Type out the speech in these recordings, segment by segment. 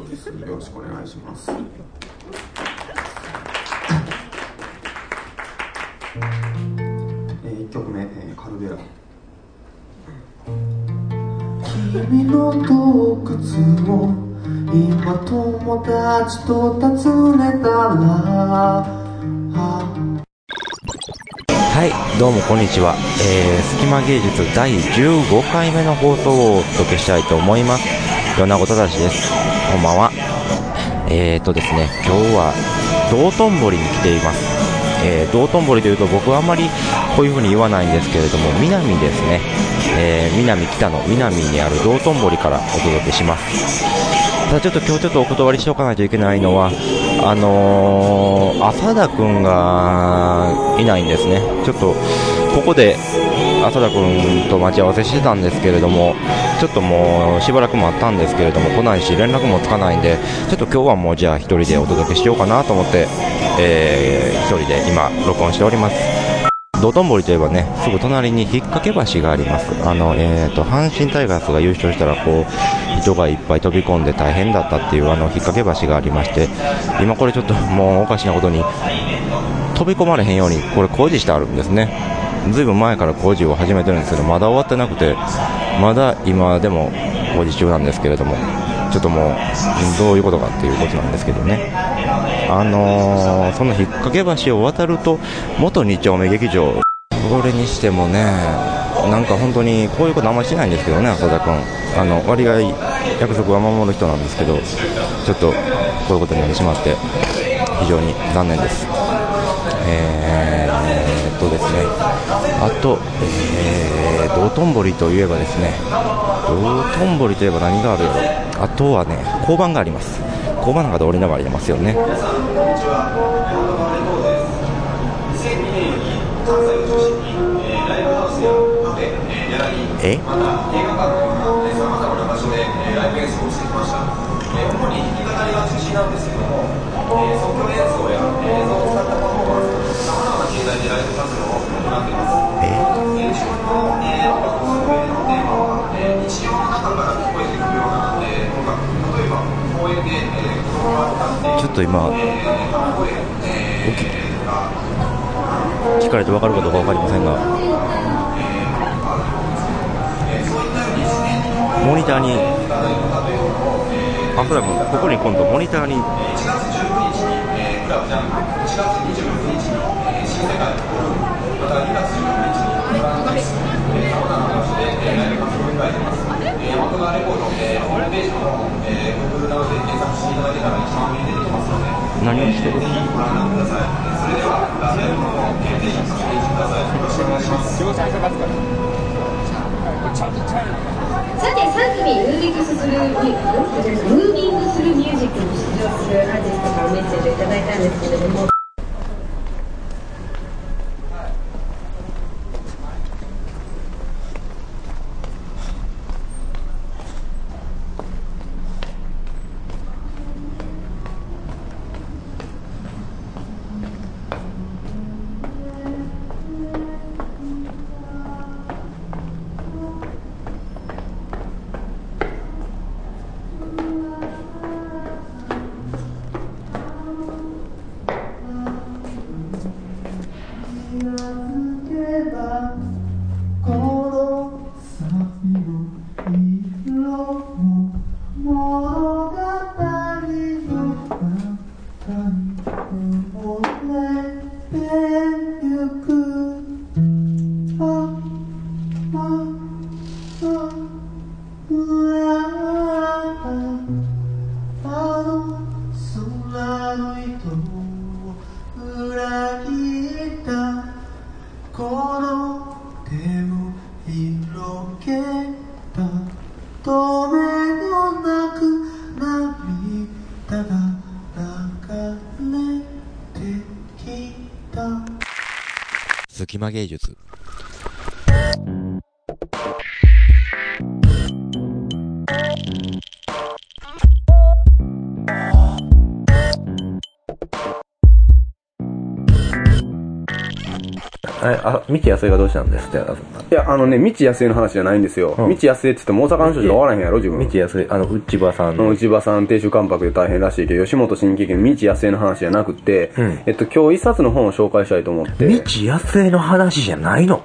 郎です。よろしくお願いします。えー、1曲目、えー、カルデラ。君の洞窟を今友達と訪ねたら。はいどうもこんにちは、えー、隙間芸術第15回目の放送をお届けしたいと思います。米子正です。こんばんは。えーとですね今日は道頓堀に来ています。えー、道頓堀というと僕はあんまりこういう風に言わないんですけれども南ですね、えー、南北の南にある道頓堀からお届けします。ただちょっと今日ちょっとお断りしておかないといけないのはあのー、浅田君がいないんですね。ちょっとここで浅田君と待ち合わせしてたんですけれどもちょっともうしばらく待ったんですけれども来ないし連絡もつかないんでちょっと今日はもうじゃあ1人でお届けしようかなと思って、えー、1人で今録音しております道頓堀といえばね、すぐ隣に引っ掛け橋があります。あの、えっ、ー、と、阪神タイガースが優勝したら、こう、人がいっぱい飛び込んで大変だったっていう、あの、引っ掛け橋がありまして、今これちょっともうおかしなことに、飛び込まれへんように、これ工事してあるんですね。ずいぶん前から工事を始めてるんですけど、まだ終わってなくて、まだ今でも工事中なんですけれども、ちょっともう、どういうことかっていうことなんですけどね。あのー、その引っ掛け橋を渡ると、元2丁目劇場、これにしてもね、なんか本当にこういうことあんまりしないんですけどね、浅田君。あの、割合、約束は守る人なんですけど、ちょっと、こういうことになってしまって、非常に残念です。あと、えー、道頓堀といえばですね、道頓堀といえば何があるやろ。あとはね、交番があります。交番なんか通り流れありますよね。え？主に弾き語りが中心なんですけども、えー、の、えー、音楽のテーマは、えー、日常の中から聞こえてくるような、えー、音楽、例えば公園で、えー、子供が歌って、ちょっと今、えー、聞かれて分かるかどうか分かりませんが、モニターにあそらくここに今度モニターに1月何をしてるぜひご覧くださいそれではライブの方、えー、ぜひ撮影してくださいよろしくお願いしますさて3組ムービングするムービングするミュージックに出場するアーティストか？らメッセージをいただいたんですけれども Let's 芸術。えあ道安江がどうしたんですっていや、あのね、道安江の話じゃないんですよ。うん。道安江って言っても大阪の人しかおらへんやろ、自分。道安江あの内場さんの。うん内場さん、亭主関白で大変らしいけど、吉本新喜劇の道安江の話じゃなくて、うん。えっと、今日一冊の本を紹介したいと思って。道安江の話じゃないの？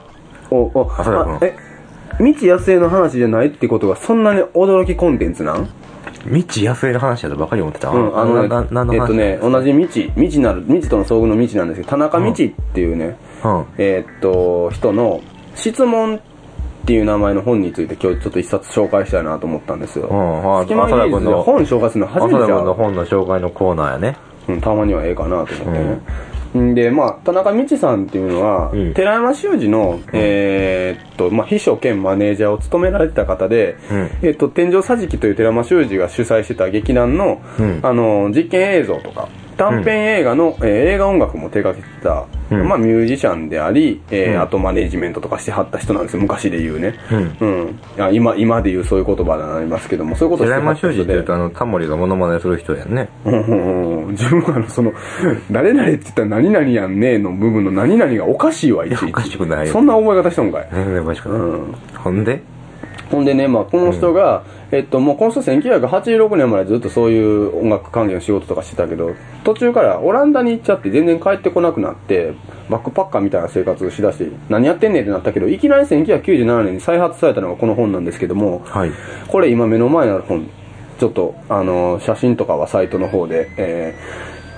お、お、あそうだあえ、道安江の話じゃないってことがそんなに驚きコンテンツなん？道安江の話だとばかり思ってた。うん、あのねなな何の話えっとね、同じ道、道なる、道との遭遇の道なんですけど、田中道っていうね、うん。えーっと、人の質問っていう名前の本について今日ちょっと一冊紹介したいなと思ったんですよ。うんあ隙間芸術で本紹介するの初めてじゃ浅田君のん。本の紹介のコーナーやねうん、たまにはええかなと思ってね。んで、まあ、田中道さんっていうのは、うん寺山修司の、えーっと、まあ、秘書兼マネージャーを務められてた方で、うんえーっと、天井桟敷という寺山修司が主催してた劇団の、うんあの、実験映像とか、短編映画の、えー映画音楽も手掛けてた、うん。まあ、ミュージシャンであり、えーうん。あとマネージメントとかしてはった人なんですよ、昔で言うね。うん。うん。今、今で言うそういう言葉になりますけども、そういうことして寺山はった人で。修司って言うとあのタモリがモノマネする人やんね。うんうんうん。自分はあの、その、誰々って言ったら何々やんねえの部分の何々がおかしいわ、いちいち。おかしくないよ。そんな覚え方しとんかい。うん。ほんで？ほんでね、まあ、この人が、えっと、もうこの人1986年までずっとそういう音楽関係の仕事とかしてたけど、途中からオランダに行っちゃって全然帰ってこなくなって、バックパッカーみたいな生活をしだして、何やってんねんってなったけど、いきなり1997年に再発されたのがこの本なんですけども、はいこれ今目の前にある本、ちょっと、あの、写真とかはサイトの方で、え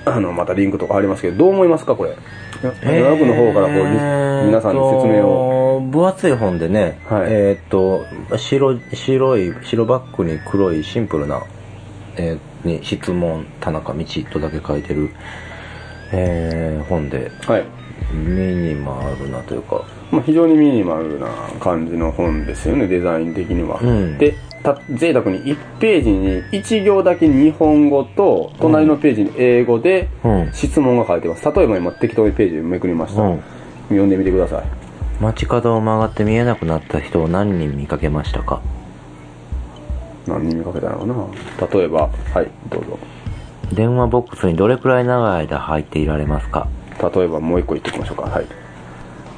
ー、あの、またリンクとかありますけど、どう思いますか、これ？長野の方からこう、皆さんに説明を。を分厚い本でね、はいえーっと白白い白バックに黒いシンプルな、えーに質問田中道とだけ書いてる、えー本ではい。ミニマルなというかまあ、非常にミニマルな感じの本ですよね、デザイン的には。うんで、た贅沢に1ページに1行だけ日本語と、隣のページに英語でうん質問が書いてます。例えば今適当にページめくりました。うん読んでみてください。街角を曲がって見えなくなった人を何人見かけましたか？何人見かけたのかな？例えば、はい、どうぞ。電話ボックスにどれくらい長い間入っていられますか？例えばもう一個言っておきましょうか。はい。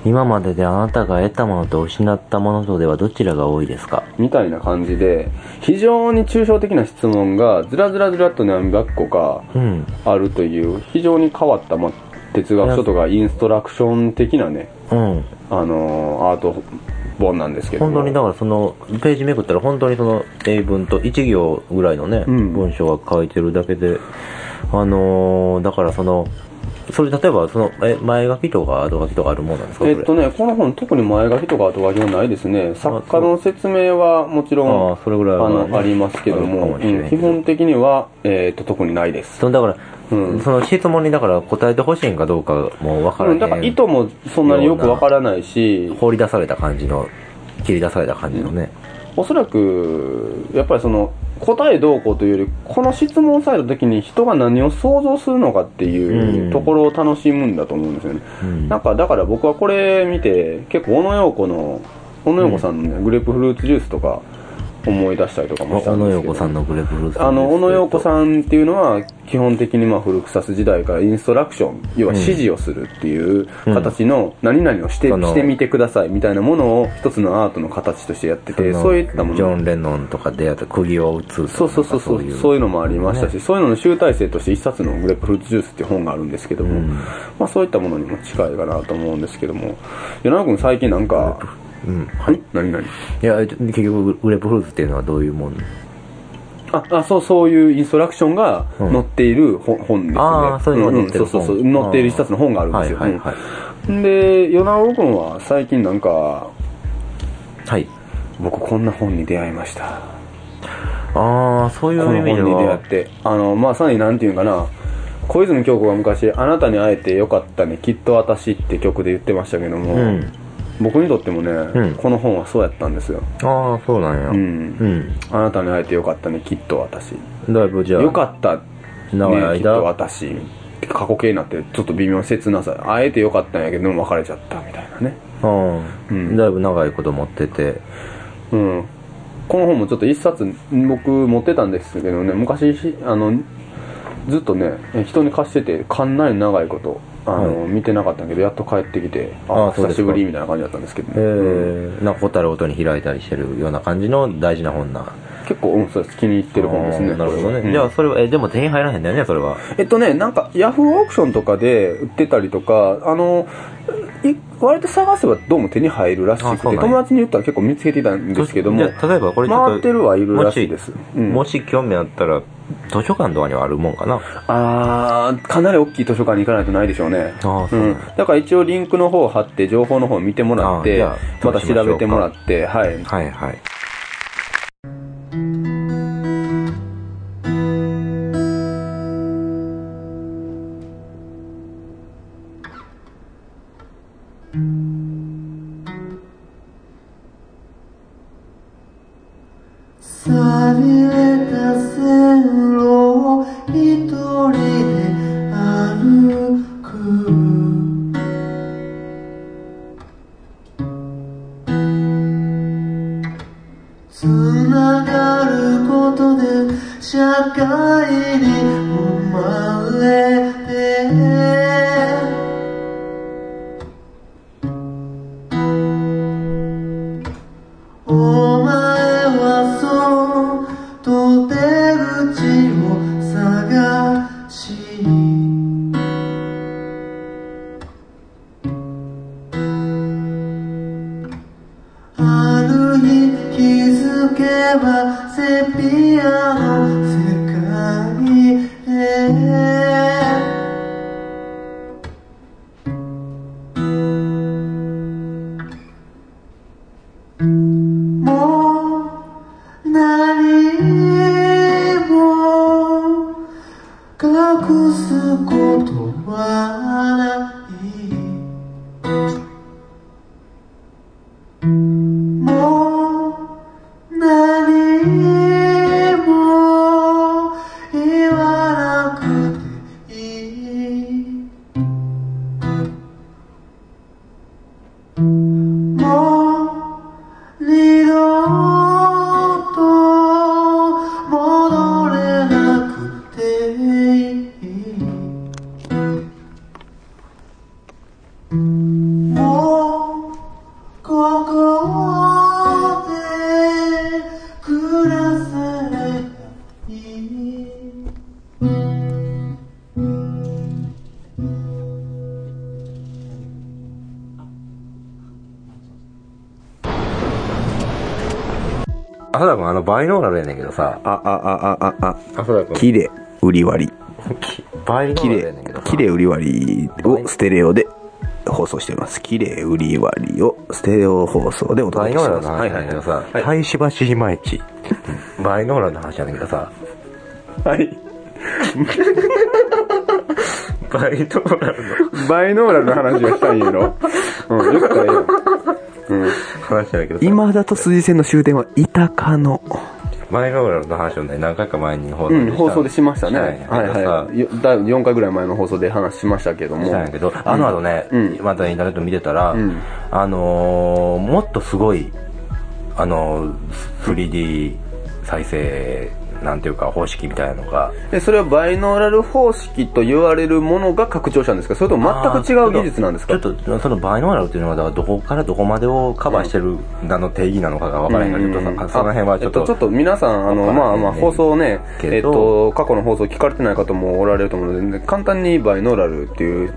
今までであなたが得たものと失ったものとではどちらが多いですか？みたいな感じで、非常に抽象的な質問がずらずらずらっと何百個かうん。あるという、非常に変わった、まあ、哲学書とかインストラクション的なね、うん。あのーアート本なんですけども。本当にだからそのページめくったら本当にその英文と1行ぐらいのね、うん。文章が書いてるだけであのーだからそのそれ例えばそのえ前書きとか後書きとかあるもんなんですか？えっとね、この本特に前書きとか後書きはないですね。作家の説明はもちろん、あそれぐらいはあねの、ありますけども、うん基本的には、えっと、特にないです。そのだから、うん。その質問にだから答えてほしいんかどうかもわからへん、うんだから意図もそんなによくわからないし、放り出された感じの切り出された感じのね、おそらく、やっぱりその、答えどうこうというより、この質問された時に人が何を想像するのかっていううんところを楽しむんだと思うんですよね。うんなんか、だから僕はこれ見て、結構小野洋子の、小野洋子さんのね、グレープフルーツジュースとか思い出したりとかもした小野んですけど。洋子さんのグレープフルーツあの、小野洋子んさんっていうのは、基本的にまあ古草津時代からインストラクション、要は指示をするっていう形の何々をして、してみてくださいみたいなものを一つのアートの形としてやってて、そういったもの。ジョン・レノンとか出会った釘を打つそうそうそうそう、いそういうのもありましたし、そういうのの集大成として一冊のグレープフルーツジュースっていう本があるんですけども、うんまあそういったものにも近いかなと思うんですけども、与那君最近なんか、うん。はい？何々いや結局グレープフルーツっていうのはどういうもん？あ、あ、そう、そういうインストラクションがうん。載っている本,、本ですね。あーそういうのが載ってるんんそうそうそう、本。載っている一冊の本があるんですよ。はいはいはい。うん。で、与那尾君は最近なんか、はい。僕こんな本に出会いました。ああそういう意味で本に出会はって。あの、まさになんていうんかな、小泉京子が昔、あなたに会えてよかったね、きっと私って曲で言ってましたけども、うん僕にとってもね、ん。この本はそうやったんですよ。ああそうなんや。うん。うん。あなたに会えてよかったね、きっと私。だいぶじゃあ。よかった、ね、長い間？きっと私。過去形になってちょっと微妙な切なさ。会えてよかったんやけど別れちゃったみたいなね。うん、うん。だいぶ長いこと持ってて。うん。この本もちょっと一冊僕持ってたんですけどね昔しあのずっとね人に貸しててかなり長いことあの、は見てなかったんだけど、やっと帰ってきて、ああ久しぶりみたいな感じだったんですけどね。えうんー、なんか蛍音に開いたりしてるような感じの大事な本な。結構、うん、そうです。気に入ってる本ですね。なるほどね。うんじゃあ、それは、え、でも手に入らへんだよね、それは。えっとね、なんか、ヤフーオークションとかで売ってたりとか、あの、い割と探せばどうも手に入るらしくて、友達に言ったら結構見つけてたんですけども、例えばこれちょっと。回ってるはいるらしいです。うんもし、もし興味あったら、図書館とかにはあるもんかな。あー、かなり大きい図書館に行かないとないでしょうね。あーそううん。だから一応リンクの方を貼って、情報の方を見てもらってまた調べてもらって、はい。はいはい。社会に生まれバイノーラルやねんけどさ、あ、あ、あ、あ、あ、あ、浅田君、綺麗売り割り。バイノー綺ラルやねんけど綺麗売り割りをステレオで放送しています。綺麗売り割りをステレオ放送でお届けしてます。ノーラルの話やねんけどさ、はい大芝市今市、バイノーラルの話やねんけどさ、はい。バイノーラルの。バイノーラルの話がしたいんやろうん、よかったらええよ。うん。話やねんけどさ、今田と辻線の終点は板かの。バイノーラルの話をね、何回か前に放送うん、放送でしましたね。はいはい。よだ4回ぐらい前の放送で話しましたけども。したんやけど、あの後ね、うんまたインターネット見てたら、んあのーもっとすごい、あのー 3D 再生、なんていうか方式みたいなのが、で、それはバイノーラル方式と言われるものが拡張したんですか？それとも全く違う技術なんですか？ちょっと、そのバイノーラルっていうのは、どこからどこまでをカバーしてる、あの定義なのかが分からへんから、ちょっとさ、その辺はちょっと、えっと、ちょっと皆さん、あの、まあまあ、放送をね、けどえっと、過去の放送聞かれてない方もおられると思うので、簡単にバイノーラルっていう、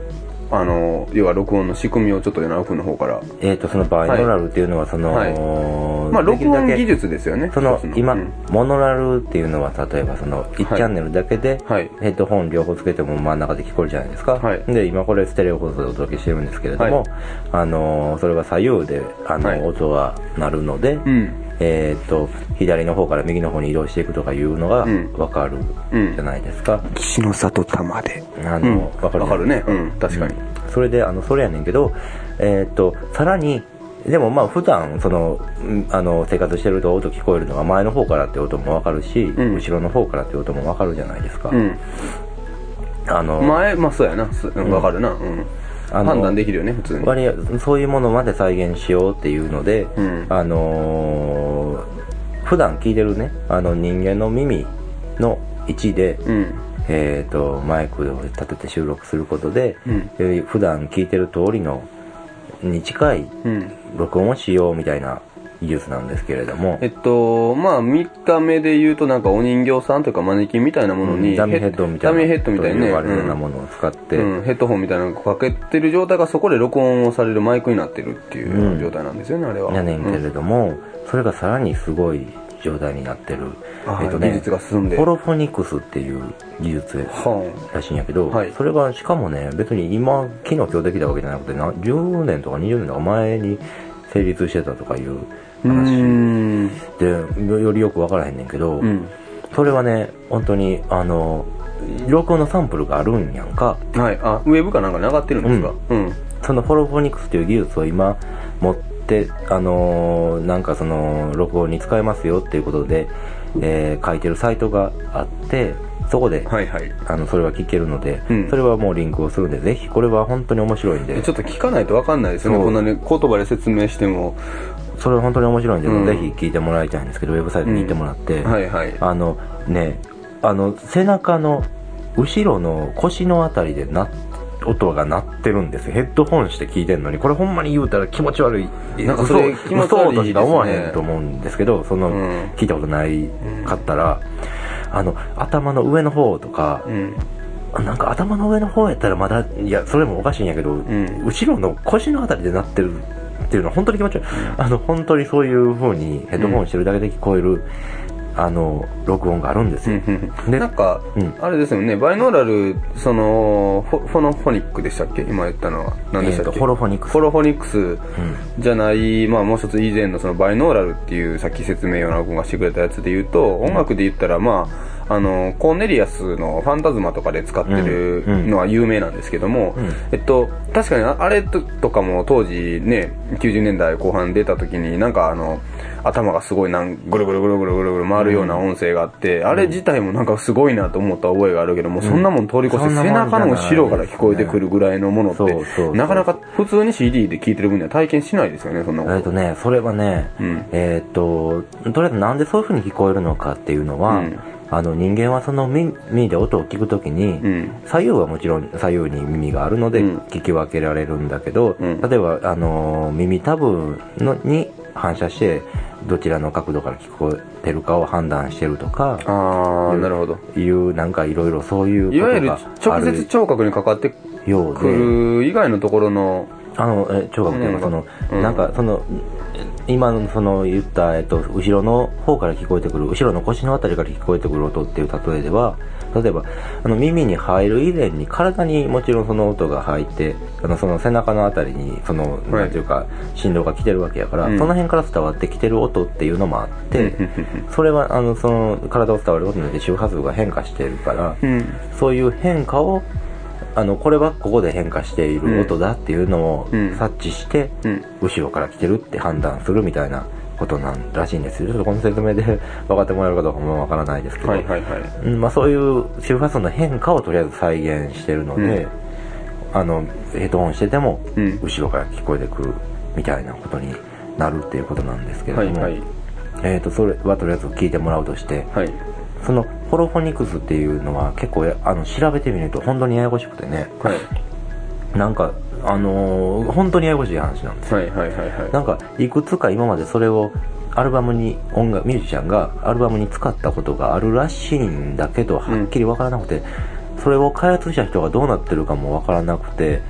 あの、要は録音の仕組みをちょっと柳君の方から。えっ、と、そのバイノーラルっていうのは、その、はい。まあ、できるだけ録音技術ですよね。その今、うん。モノラルっていうのは例えばその1チャンネルだけではい。ヘッドホン両方つけても真ん中で聞こえるじゃないですか、はい。で今これステレオ放送でお届けしてるんですけれども、はい。あのーそれが左右であの、はい。音が鳴るので、うん。えー、と左の方から右の方に移動していくとかいうのがうん分かるうんじゃないですか、岸の里玉で。あのうん。分かるわかるね。うん、確かに。それであのそれやねんけど、えーっとさらにでもまあ普段そのうんあの生活してると音聞こえるのが前の方からって音もわかるし、ん後ろの方からって音もわかるじゃないですか、うん。あの、前、まあそうやな。すうんわかるな。うん。あの判断できるよね、普通に。割合そういうものまで再現しようっていうので、うんあのー普段聞いてるねあの人間の耳の位置で、うん。えっ、と、マイクを立てて収録することで、うん普段聞いてる通りの、に近いうん。録音をしようみたいな技術なんですけれども。え、っと、まあ、見た目で言うとなんかお人形さんというかマネキンみたいなものに、ダミーヘッドみたいな、ダミーヘッドみたいなね。れるようなうんものを使って、うん、ヘッドホンみたいなのをかけてる状態がそこで録音をされるマイクになってるっていう状態なんですよね、あれは。やねんけれども、それがさらにすごい状態になってる。あえっと技術が進んで。ホロフォニクスっていう技術はらしいんやけど、はい。それがしかもね、別に今、昨日今日できたわけじゃなくて、な10年とか20年とか前に成立してたとかいう話ん。で、よよりよくわからへんねんけど、うん。それはね、本当に、あの、録音のサンプルがあるんやんか、はい。あ、ウェブかなんかに上がってるんですか？うん。そのホロフォニクスという技術を今持って、あのーなんかその、録音に使えますよっていうことで、えー書いてるサイトがあって、そこで、はいはい。あの、それは聞けるので、うんそれはもうリンクをするんで、ぜひ、これは本当に面白いんで、ちょっと聞かないとわかんないですよね。こんなね、言葉で説明しても。それは本当に面白いんで、うん。ぜひ聞いてもらいたいんですけど、ウェブサイトに行ってもらって、はいはい。あの、ね、あの、背中の、後ろの腰のあたりでな、音が鳴ってるんですよ。ヘッドホンして聞いてんのに、これほんまに言うたら気持ち悪い。なんかそれ嘘気持ち悪い嘘としか思わへんと思うんですけど、その、うん。聞いたことないかったら、あの、頭の上の方とか、うん。なんか頭の上の方やったらまだ、いや、それもおかしいんやけど、ん。後ろの腰のあたりで鳴ってるっていうのは本当に気持ち悪い。あの、本当にそういう風にヘッドホンしてるだけで聞こえる、あの、録音があるんですよ。でなんか、うん。あれですよね、バイノーラル、その、フォフォノフォニックでしたっけ？今言ったのは。何でしたっけ、えーとホロフォニクス。フォロフォニクス。じゃない、まあもう一つ以前のそのバイノーラルっていうさっき説明をな君がしてくれたやつで言うと、音楽で言ったらまあ、あの、コーネリアスのファンタズマとかで使ってるうんうん。のは有名なんですけども、うん。えっと、確かにああれととかも当時ね、90年代後半出た時になんかあの、頭がすごいなんぐるぐるぐるぐるぐるぐる回るような音声があって、あれ自体もなんかすごいなと思った覚えがあるけども、そんなもん通り越して背中の後ろから聞こえてくるぐらいのものってなかなか普通に CD で聴いてる分には体験しないですよね、そんなこと。えっとね、それはね、うん。えっと、とりあえずなんでそういう風に聞こえるのかっていうのは、うんあの人間はその耳耳で音を聞くときに、うん。左右はもちろん左右に耳があるのでうん。聞き分けられるんだけど、うん例えば、あの耳たぶのに反射してどちらの角度から聞こえてるかを判断してるとかあー、なるほど。いうなんかいろいろそういういわゆる直接聴覚にかかってようくでる以外のところの、あのえ聴覚っていうのはその、うん。なんかその今のその言った、えっと、後ろの方から聞こえてくる後ろの腰のあたりから聞こえてくる音っていう例えでは例えばあの耳に入る以前に体にもちろんその音が入ってあのその背中のあたりにその、はい。なんていうか振動が来てるわけやから、うん。その辺から伝わってきてる音っていうのもあって、それはあのその体を伝わることによって周波数が変化しているから、うん。そういう変化をあのこれはここで変化している音だっていうのをうん察知して、うん。後ろから来てるって判断するみたいなことなんらしいんですよちょっとこの説明で 分かってもらえるかどうかもわからないですけど、はいはいはい。うんまあ、そういう周波数の変化をとりあえず再現してるので、あのヘッドホンしててもうん後ろから聞こえてくるみたいなことになるっていうことなんですけれども、はいはい。えー、とそれはとりあえず聞いてもらうとして、はい。そのホロフォニクスっていうのは結構やあの調べてみると本当にややこしくてねはい。なんかあのー本当にややこしい話なんですよはいはいはいはい。なんかいくつか今までそれをアルバムに音楽ミュージシャンがアルバムに使ったことがあるらしいんだけどはっきりわからなくて、それを開発した人がどうなってるかもわからなくて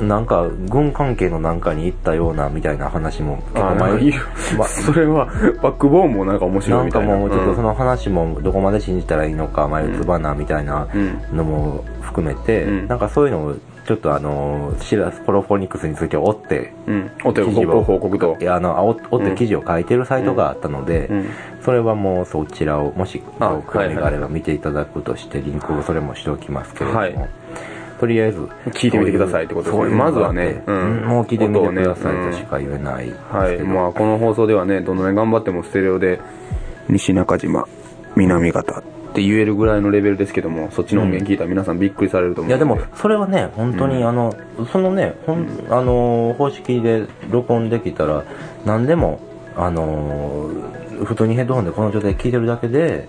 なんか軍関係のなんかに行ったようなみたいな話も結構あ前ーいい まそれは、バックボーンもなんか面白ないんかみたいな。もうちょっとその、の話もどこまで信じたらいいのか眉唾なみたいなうん。のも含めて、うん。なんかそういうのをちょっとあのシラスポロフォニクスについて追ってうん。お手を記事を報告と。い。やあの追追って記事を書いてるサイトがあったので、うん。それはもうそちらをもし興味があればは見ていただくとしてリンクをそれもしておきますけれども、はいとりあえず聞いてみてくださいってことですね。まずはねうん。うん。もう聞いてみてください。としか言えないですはい。まあ、この放送ではね、どんなに頑張ってもステレオで、西中島、南方って言えるぐらいのレベルですけども、そっちの音源聞いたら皆さんびっくりされると思う。いやでも、それはね、本当に、うん。あの、そのね、ほん、あの、方式で録音できたら、何でも、あの、普通にヘッドホンでこの状態で聞いてるだけで、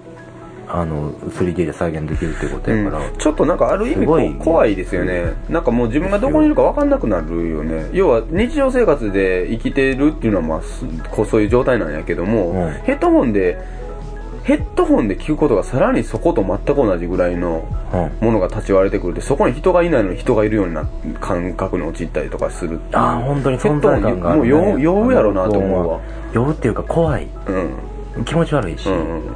ああの 3D で再現できるってことやから、ちょっとなんかある意味怖いですよね。なんかもう自分がどこにいるか分かんなくなるよね要は日常生活で生きてるっていうのはまあすこうそういう状態なんやけども、うん。ヘッドホンでヘッドホンで聞くことがさらにそこと全く同じぐらいのうん。ものが立ち割れてくるってそこに人がいないのに人がいるような感覚に陥ったりとかするああ本当に存在感がある、ね、もう酔うやろなと思うわ。酔うっていうか怖い。うん。気持ち悪いし、うんうん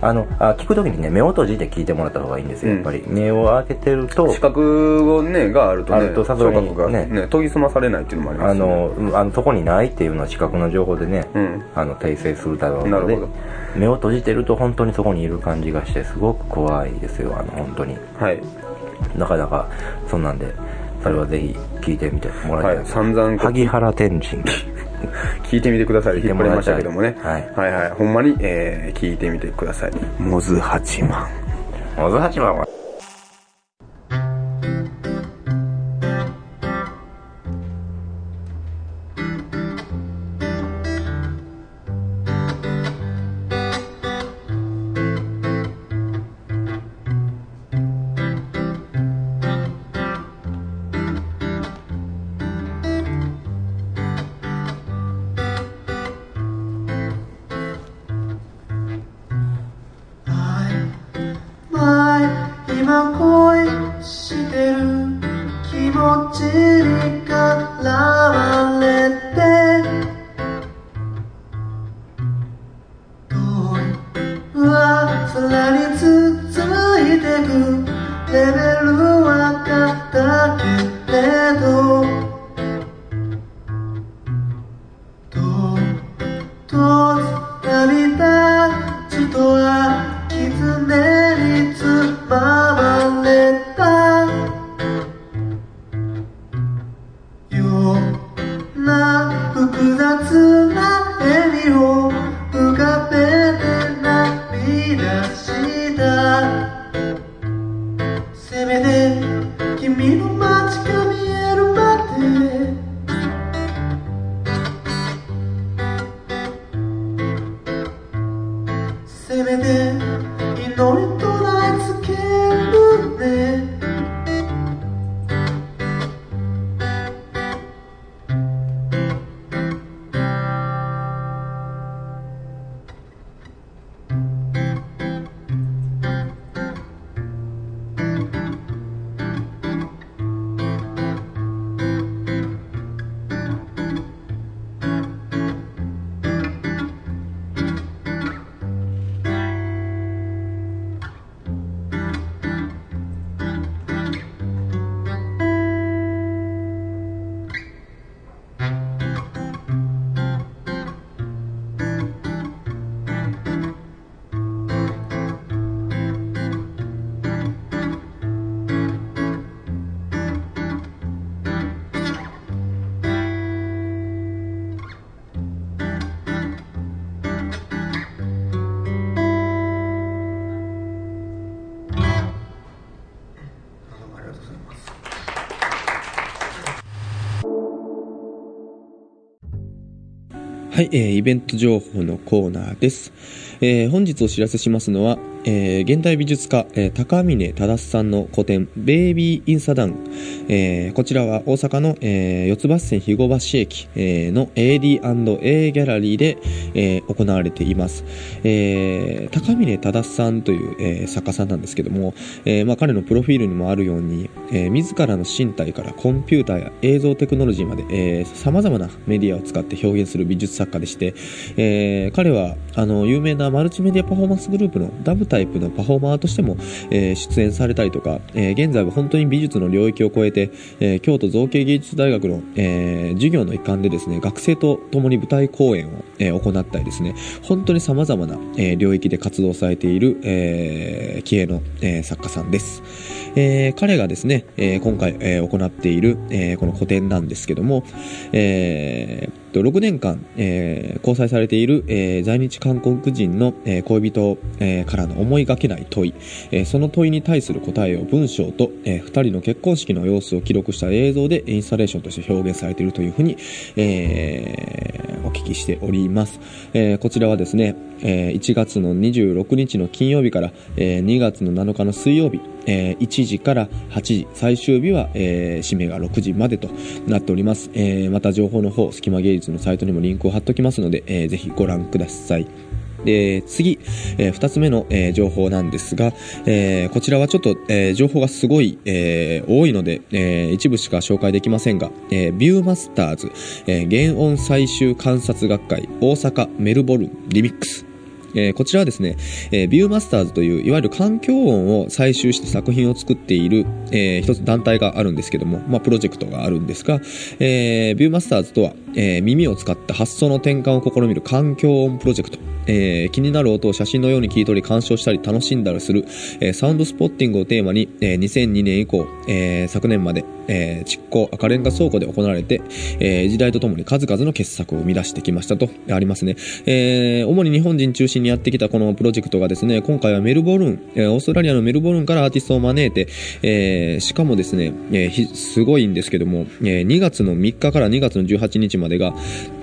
あのあ聞くときにね目を閉じて聞いてもらった方がいいんですよやっぱり、目を開けてると視覚をねがあるとねあるとさすがにね。ね研ぎ澄まされないっていうのもありまあすよね。のうんあのそこにないっていうのは視覚の情報でね、うん。あの訂正するだろうのでなるほど。目を閉じてると本当にそこにいる感じがしてすごく怖いですよあの本当に。はい。なかなかそんなんでそれはぜひ聞いてみてもらいたいはい散々萩原天神 聞いてみてください。聞いて引っ張りまもらいたいしたけどもね、はい。はいはい。ほんまに、えー聞いてみてください。モズ八幡小津八幡ははい、えーイベント情報のコーナーです。えー本日お知らせしますのは、えー現代美術家、えー高峰忠さんの個展、ベイビー・イン・サダン。えーこちらは大阪の、えー四つ橋線肥後橋駅、えーの AD&A ギャラリーで、えー行われています。えー高峰忠さんという、えー作家さんなんですけども、えーまあ、彼のプロフィールにもあるように、えー自らの身体からコンピューターや映像テクノロジーまで、えー、様々なメディアを使って表現する美術作家でして、えー彼はあの有名なマルチメディアパフォーマンスグループのダブタタイプのパフォーマーとしても、えー出演されたりとか、えー現在は本当に美術の領域を超えて、えー京都造形芸術大学の、えー授業の一環でですね学生と共に舞台公演を、えー行ったりですね本当に様々な、えー領域で活動されている、えー気鋭の、えー作家さんです。えー彼がですね、えー今回、えー行っている、えーこの個展なんですけども、えー、6年間、えー交際されている、えー在日韓国人の、えー恋人、えーからの思いがけない問い、えーその問いに対する答えを文章と、えー二人の結婚式の様子を記録した映像でインスタレーションとして表現されているというふうに、えーお聞きしております。えーこちらはですね、えー1月の26日の金曜日から、えー2月の7日の水曜日、えー1時から8時、最終日は、えー締めが6時までとなっております。えーまた情報の方、隙間芸術のサイトにもリンクを貼っておきますので、えーぜひご覧ください。で、次、えーつ目の、えー情報なんですが、えーこちらはちょっと、えー情報がすごい、えー多いので、えー一部しか紹介できませんが、えービューマスターズ、えー原音最終観察学会大阪メルボルンリミックス、えーこちらはですね、えービューマスターズという、いわゆる環境音を採集して作品を作っている、えー一つ団体があるんですけども、まあ、プロジェクトがあるんですが、えービューマスターズとは、えー耳を使った発想の転換を試みる環境音プロジェクト。えー気になる音を写真のように聞い取り鑑賞したり楽しんだりする、えーサウンドスポッティングをテーマに、えー2002年以降、えー昨年まで、えー赤レンガ倉庫で行われて、えー時代とともに数々の傑作を生み出してきましたとありますね。えー主に日本人中心にやってきたこのプロジェクトがですね、今回はメルボルン、えーオーストラリアのメルボルンからアーティストを招いて、えーしかもですね、えーすごいんですけども、えー2月の3日から2月の18日までが、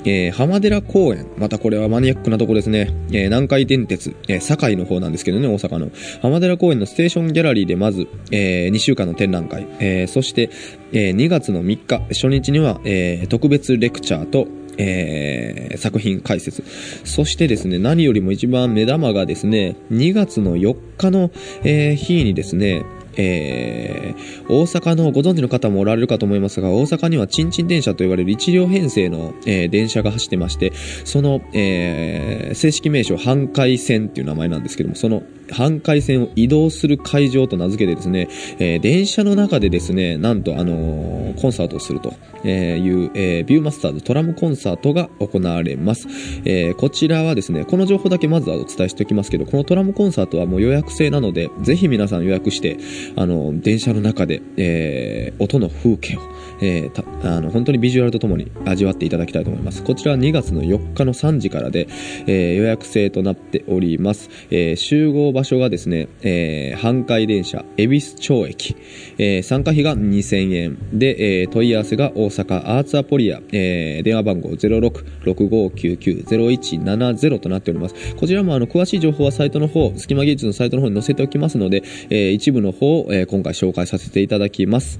えー浜寺公園、またこれはマニアックなとこですね、えー南海電鉄、えー堺の方なんですけどね、大阪の。浜寺公園のステーションギャラリーでまず、え2週間の展覧会、えーそして、えー2月の3日、初日には、えー特別レクチャーと、えー作品解説。そしてですね、何よりも一番目玉がですね、2月の4日の、えー日にですね、えー大阪のご存知の方もおられるかと思いますが、大阪にはチンチン電車と言われる一両編成の、えー電車が走ってまして、その、えー正式名称、阪海線っていう名前なんですけども、その阪海線を移動する会場と名付けてですね、えー電車の中でですね、なんとあのーコンサートをするとえーいう、えービューマスターズトラムコンサートが行われます。えーこちらはですね、この情報だけまずはお伝えしておきますけど、このトラムコンサートはもう予約制なので、ぜひ皆さん予約して、あの、電車の中で、えー音の風景を、えーたあの、本当にビジュアルとともに味わっていただきたいと思います。こちらは2月の4日の3時からで、えー予約制となっております。えー集合場所がですね、えー阪海電車、恵比寿町駅、えー参加費が2000円で、えー問い合わせが大阪アーツアポリア、えー電話番号0665990170となっております。こちらもあの詳しい情報はサイトの方、隙間技術のサイトの方に載せておきますので、えー一部の方を、えー今回紹介させていただきます。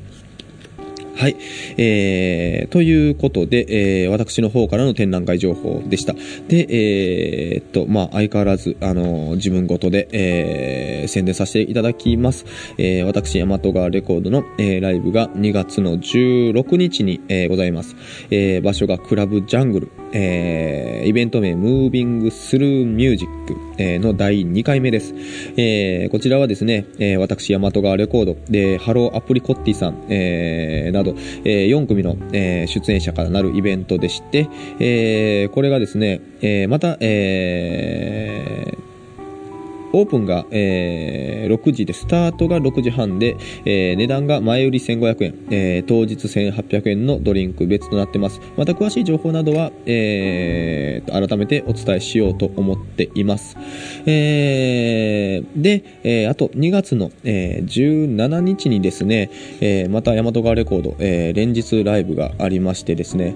はい。えー、ということで、えー、私の方からの展覧会情報でした。で、えー、っと、まあ、相変わらず、あの自分ごとで、えー、宣伝させていただきます。えー、私、大和川レコードの、えー、ライブが2月の16日に、えー、ございます。えー、場所がクラブジャングル、えー、イベント名、ムービングスルーミュージック、えの第2回目です。えー、こちらはですね、えー、私、大和川レコード、で、ハローアプリコッティさん、えー、など、え、4組の、え出演者からなるイベントでして、え、これがですね、え、また、えー、オープンが、えー6時で、スタートが6時半で、えー値段が前売り1500円、えー当日1800円のドリンク別となってます。また詳しい情報などは、えー改めてお伝えしようと思っています。えーで、えーあと2月の、えー17日にですね、えーまた大和川レコード、えー連日ライブがありましてですね、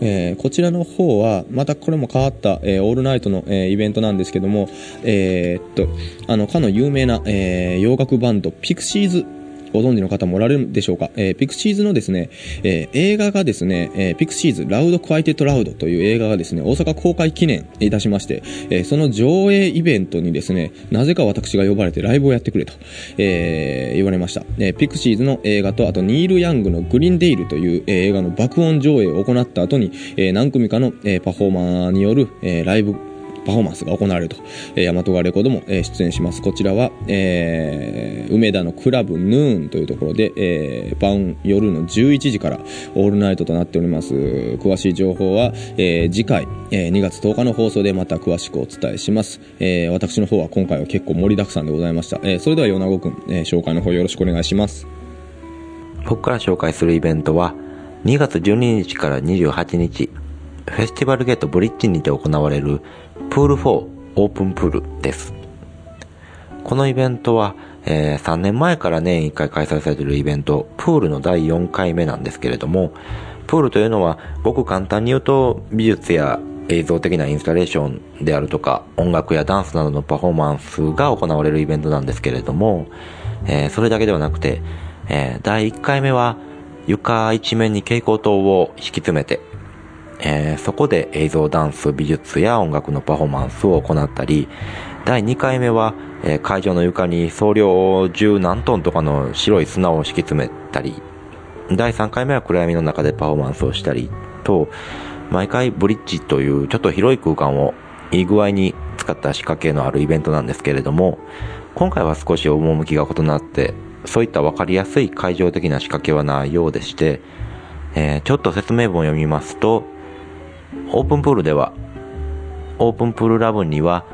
えーこちらの方は、またこれも変わった、えーオールナイトの、えーイベントなんですけども、えっと、あの、かの有名な、えー洋楽バンド、ピクシーズ、ご存知の方もおられるでしょうか、えーピクシーズのですね、えー映画がですね、えーピクシーズ loud quiet loud という映画がですね、大阪公開記念いたしまして、えその上映イベントにですね、なぜか私が呼ばれてライブをやってくれと、え言われました。えピクシーズの映画と、あとニール・ヤングのグリーンデイルという、え映画の爆音上映を行った後に、え何組かの、えパフォーマーによる、えライブパフォーマンスが行われると、えー、大和川レコードも、えー出演します。こちらは、えー梅田のクラブヌーンというところで、えー晩夜の11時からオールナイトとなっております。詳しい情報は、えー次回、えー2月10日の放送でまた詳しくお伝えします。えー私の方は今回は結構盛りだくさんでございました。えーそれでは米子くん、えー紹介の方よろしくお願いします。僕から紹介するイベントは2月12日から28日、フェスティバルゲートブリッジにて行われるプール4オープンプールです。このイベントは、えー3年前から年1回開催されているイベント、プールの第4回目なんですけれども、プールというのは、ごく簡単に言うと、美術や映像的なインスタレーションであるとか、音楽やダンスなどのパフォーマンスが行われるイベントなんですけれども、えーそれだけではなくて、えー第1回目は、床一面に蛍光灯を敷き詰めて、えーそこで映像、ダンス、美術や音楽のパフォーマンスを行ったり、第2回目は、えー会場の床に総量十何トンとかの白い砂を敷き詰めたり、第3回目は暗闇の中でパフォーマンスをしたりと、毎回ブリッジというちょっと広い空間をいい具合に使った仕掛けのあるイベントなんですけれども、今回は少し趣が異なって、そういった分かりやすい会場的な仕掛けはないようでして、えーちょっと説明文を読みますと、オープンプールでは、オープンプールラブには、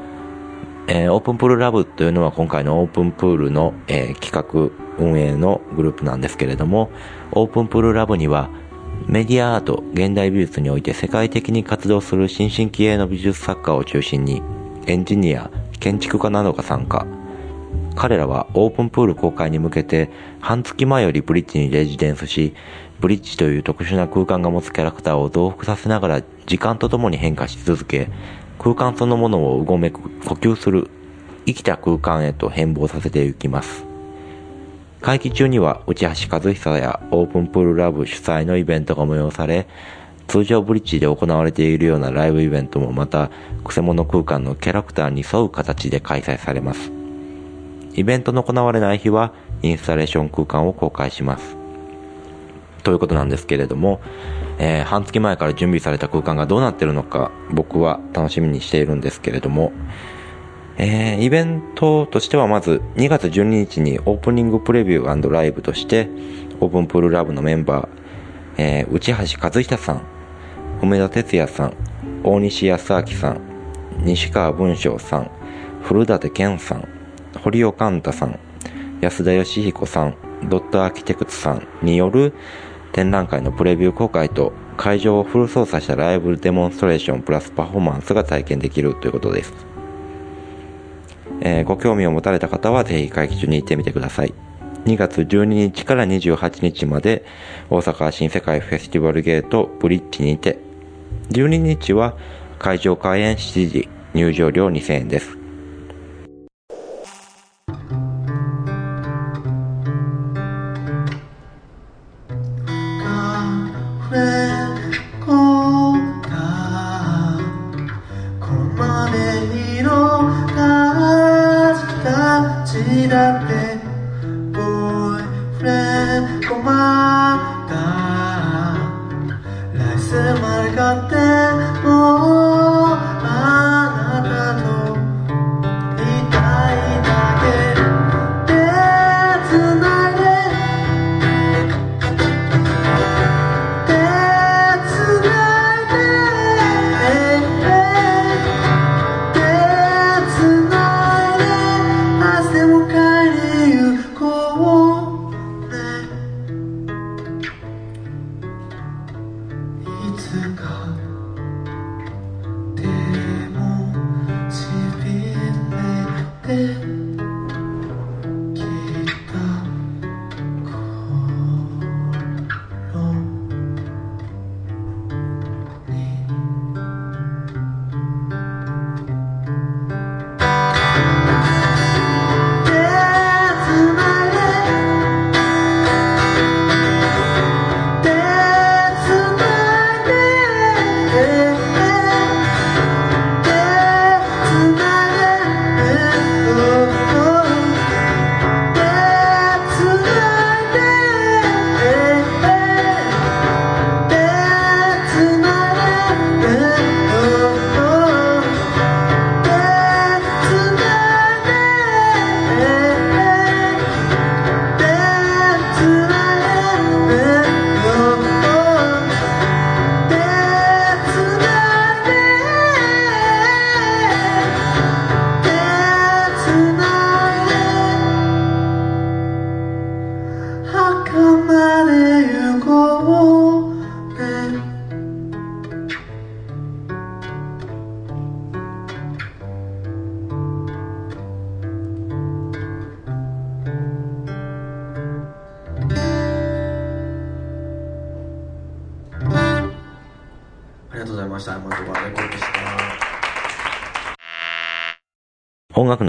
えーオープンプールラブというのは今回のオープンプールの、えー企画運営のグループなんですけれども、オープンプールラブにはメディアアート、現代美術において世界的に活動する新進気鋭の美術作家を中心に、エンジニア、建築家などが参加。彼らはオープンプール公開に向けて半月前よりブリッジにレジデンスし、ブリッジという特殊な空間が持つキャラクターを増幅させながら時間とともに変化し続け、空間そのものをうごめく呼吸する生きた空間へと変貌させていきます。会期中には内橋和久やオープンプールラブ主催のイベントが催され、通常ブリッジで行われているようなライブイベントもまた、クセモノ空間のキャラクターに沿う形で開催されます。イベントの行われない日は、インスタレーション空間を公開します。ということなんですけれども、えー半月前から準備された空間がどうなってるのか、僕は楽しみにしているんですけれども、えーイベントとしてはまず2月12日にオープニングプレビューライブとして、オープンプールラブのメンバー、えー内橋和久さん、梅田哲也さん、大西康明さん、西川文章さん、古舘健さん、堀尾寛太さん、安田義彦さん、ドットアーキテクツさんによる展覧会のプレビュー公開と会場をフル操作したライブデモンストレーションプラスパフォーマンスが体験できるということです。えーご興味を持たれた方はぜひ会期中に行ってみてください。2月12日から28日まで大阪新世界フェスティバルゲートブリッジにて、12日は会場開演7時、入場料2000円です。形だってボーイフレンド困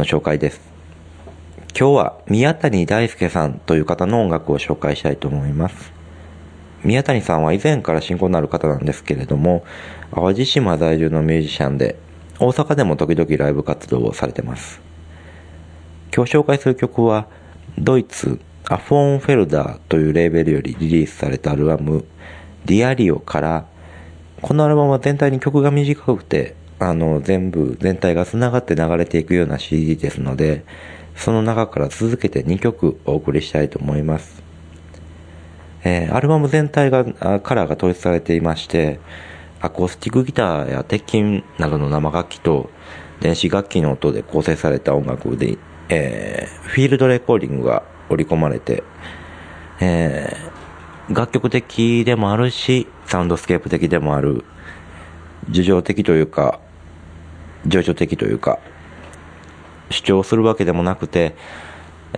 紹介です。今日は宮谷大輔さんという方の音楽を紹介したいと思います。宮谷さんは以前から親交のある方なんですけれども、淡路島在住のミュージシャンで、大阪でも時々ライブ活動をされてます。今日紹介する曲は、ドイツ、アフォンフェルダーというレーベルよりリリースされたアルバム、ディアリオから、このアルバムは全体に曲が短くて、あの、全部、全体が繋がって流れていくような CD ですので、その中から続けて2曲お送りしたいと思います。えーアルバム全体が、カラーが統一されていまして、アコースティックギターや鉄琴などの生楽器と電子楽器の音で構成された音楽で、えーフィールドレコーディングが織り込まれて、えー楽曲的でもあるし、サウンドスケープ的でもある、叙情的というか、情緒的というか、主張するわけでもなくて、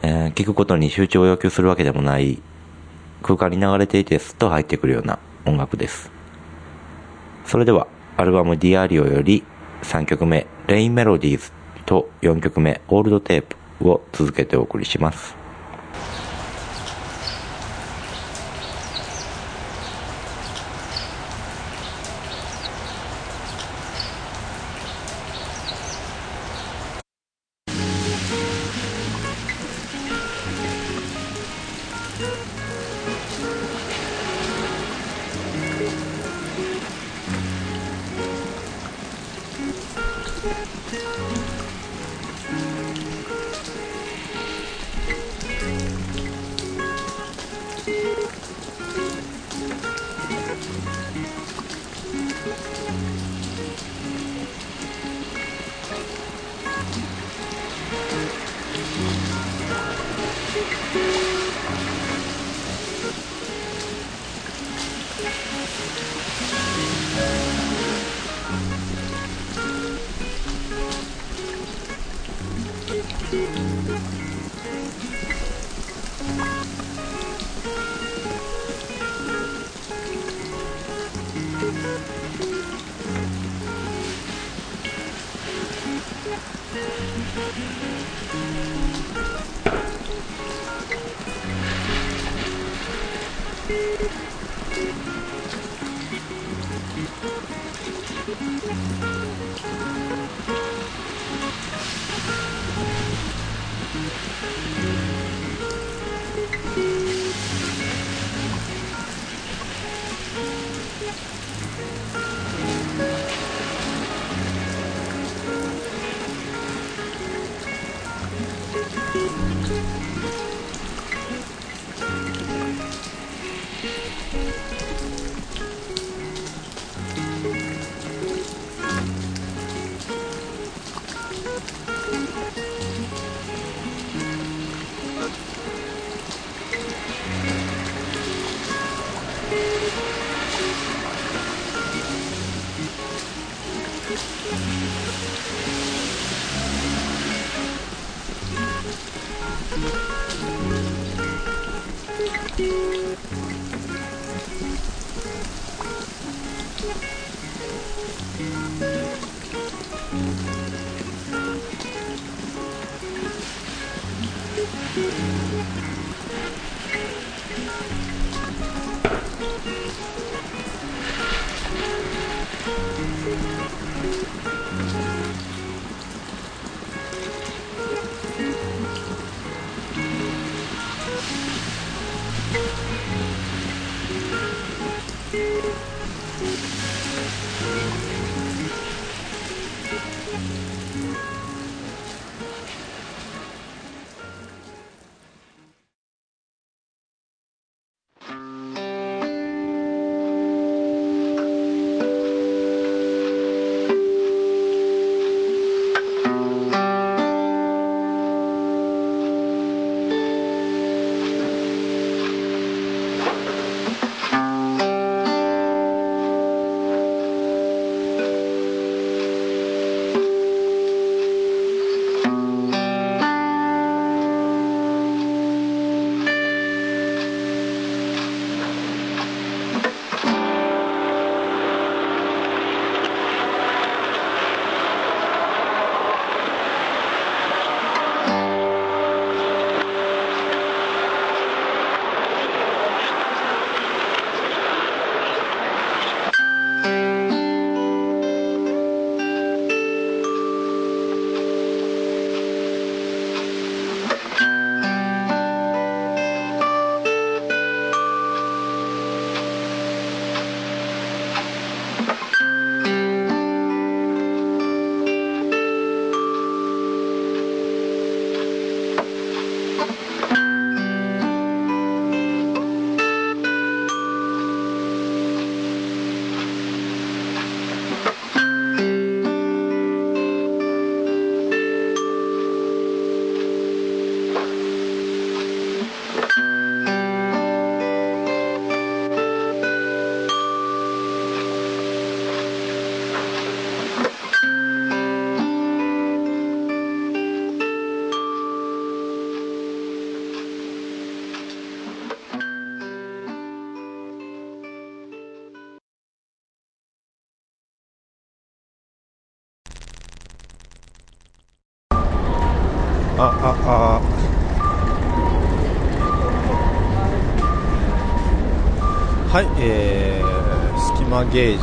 えー聞くことに集中を要求するわけでもない、空間に流れていてスッと入ってくるような音楽です。それでは、アルバムディアリオより3曲目、レインメロディーズと4曲目、オールドテープを続けてお送りします。Música Beep. 芸術、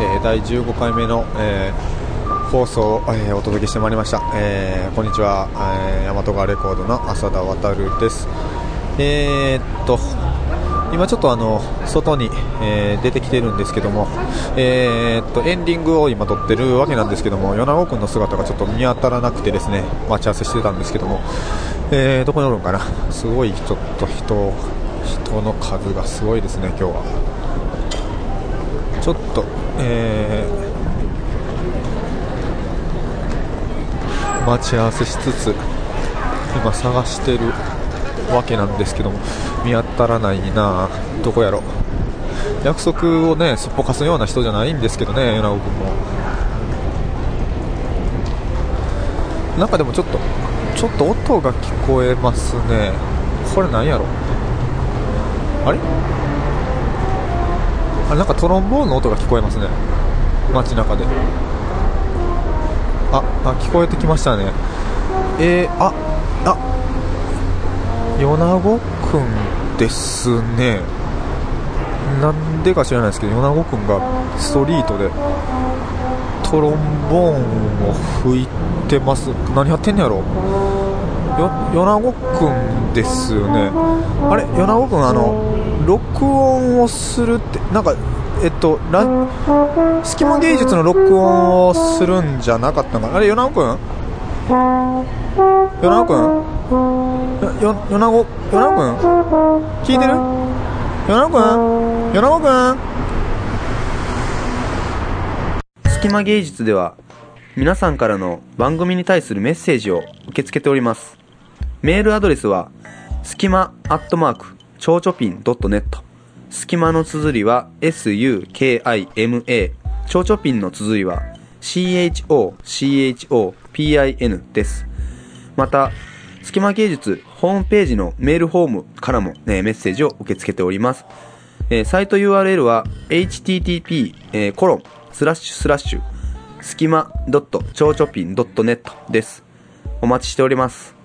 えー、第15回目の、えー、放送を、えーお届けしてまいりました、えーこんにちは、えー、大和川レコードの浅田渉です。えー、っと今ちょっとあの外に、えー出てきてるんですけども、えーっとエンディングを今撮ってるわけなんですけども米子君の姿がちょっと見当たらなくてですね待ち合わせしてたんですけども、えーどこにおるんかな。すごいちょっと人人の数がすごいですね今日は。ちょっと、えー待ち合わせしつつ今探してるわけなんですけども見当たらないなどこやろ。約束をねすっぽかすような人じゃないんですけどね米子君も。なんかでもちょっとちょっと音が聞こえますね。これ何やろ。あれ？あなんかトロンボーンの音が聞こえますね。街中で。ああ聞こえてきましたね。えー、ああ。米子くんですね。なんでか知らないですけど米子くんがストリートでトロンボーンを吹いてます。何やってんねやろ。よ米子くんですよね。あれ米子くんあの録音をするってなんかえっとラ隙間芸術の録音をするんじゃなかったのかな？あれ米子くん？米子くん？よ米子米子くん？聞いてる？米子くん？米子くん？隙間芸術では皆さんからの番組に対するメッセージを受け付けております。メールアドレスはすきまアットマークちょうちょぴん .net すきまの綴りは SUKIMA ちょうちょぴんの綴りは CHOCHOPIN ですまた隙間芸術ホームページのメールフォームからも、ね、メッセージを受け付けております。えーサイト URL は http えーコロンスラッシュスラッシュ隙間 .chochopin.net です。お待ちしております。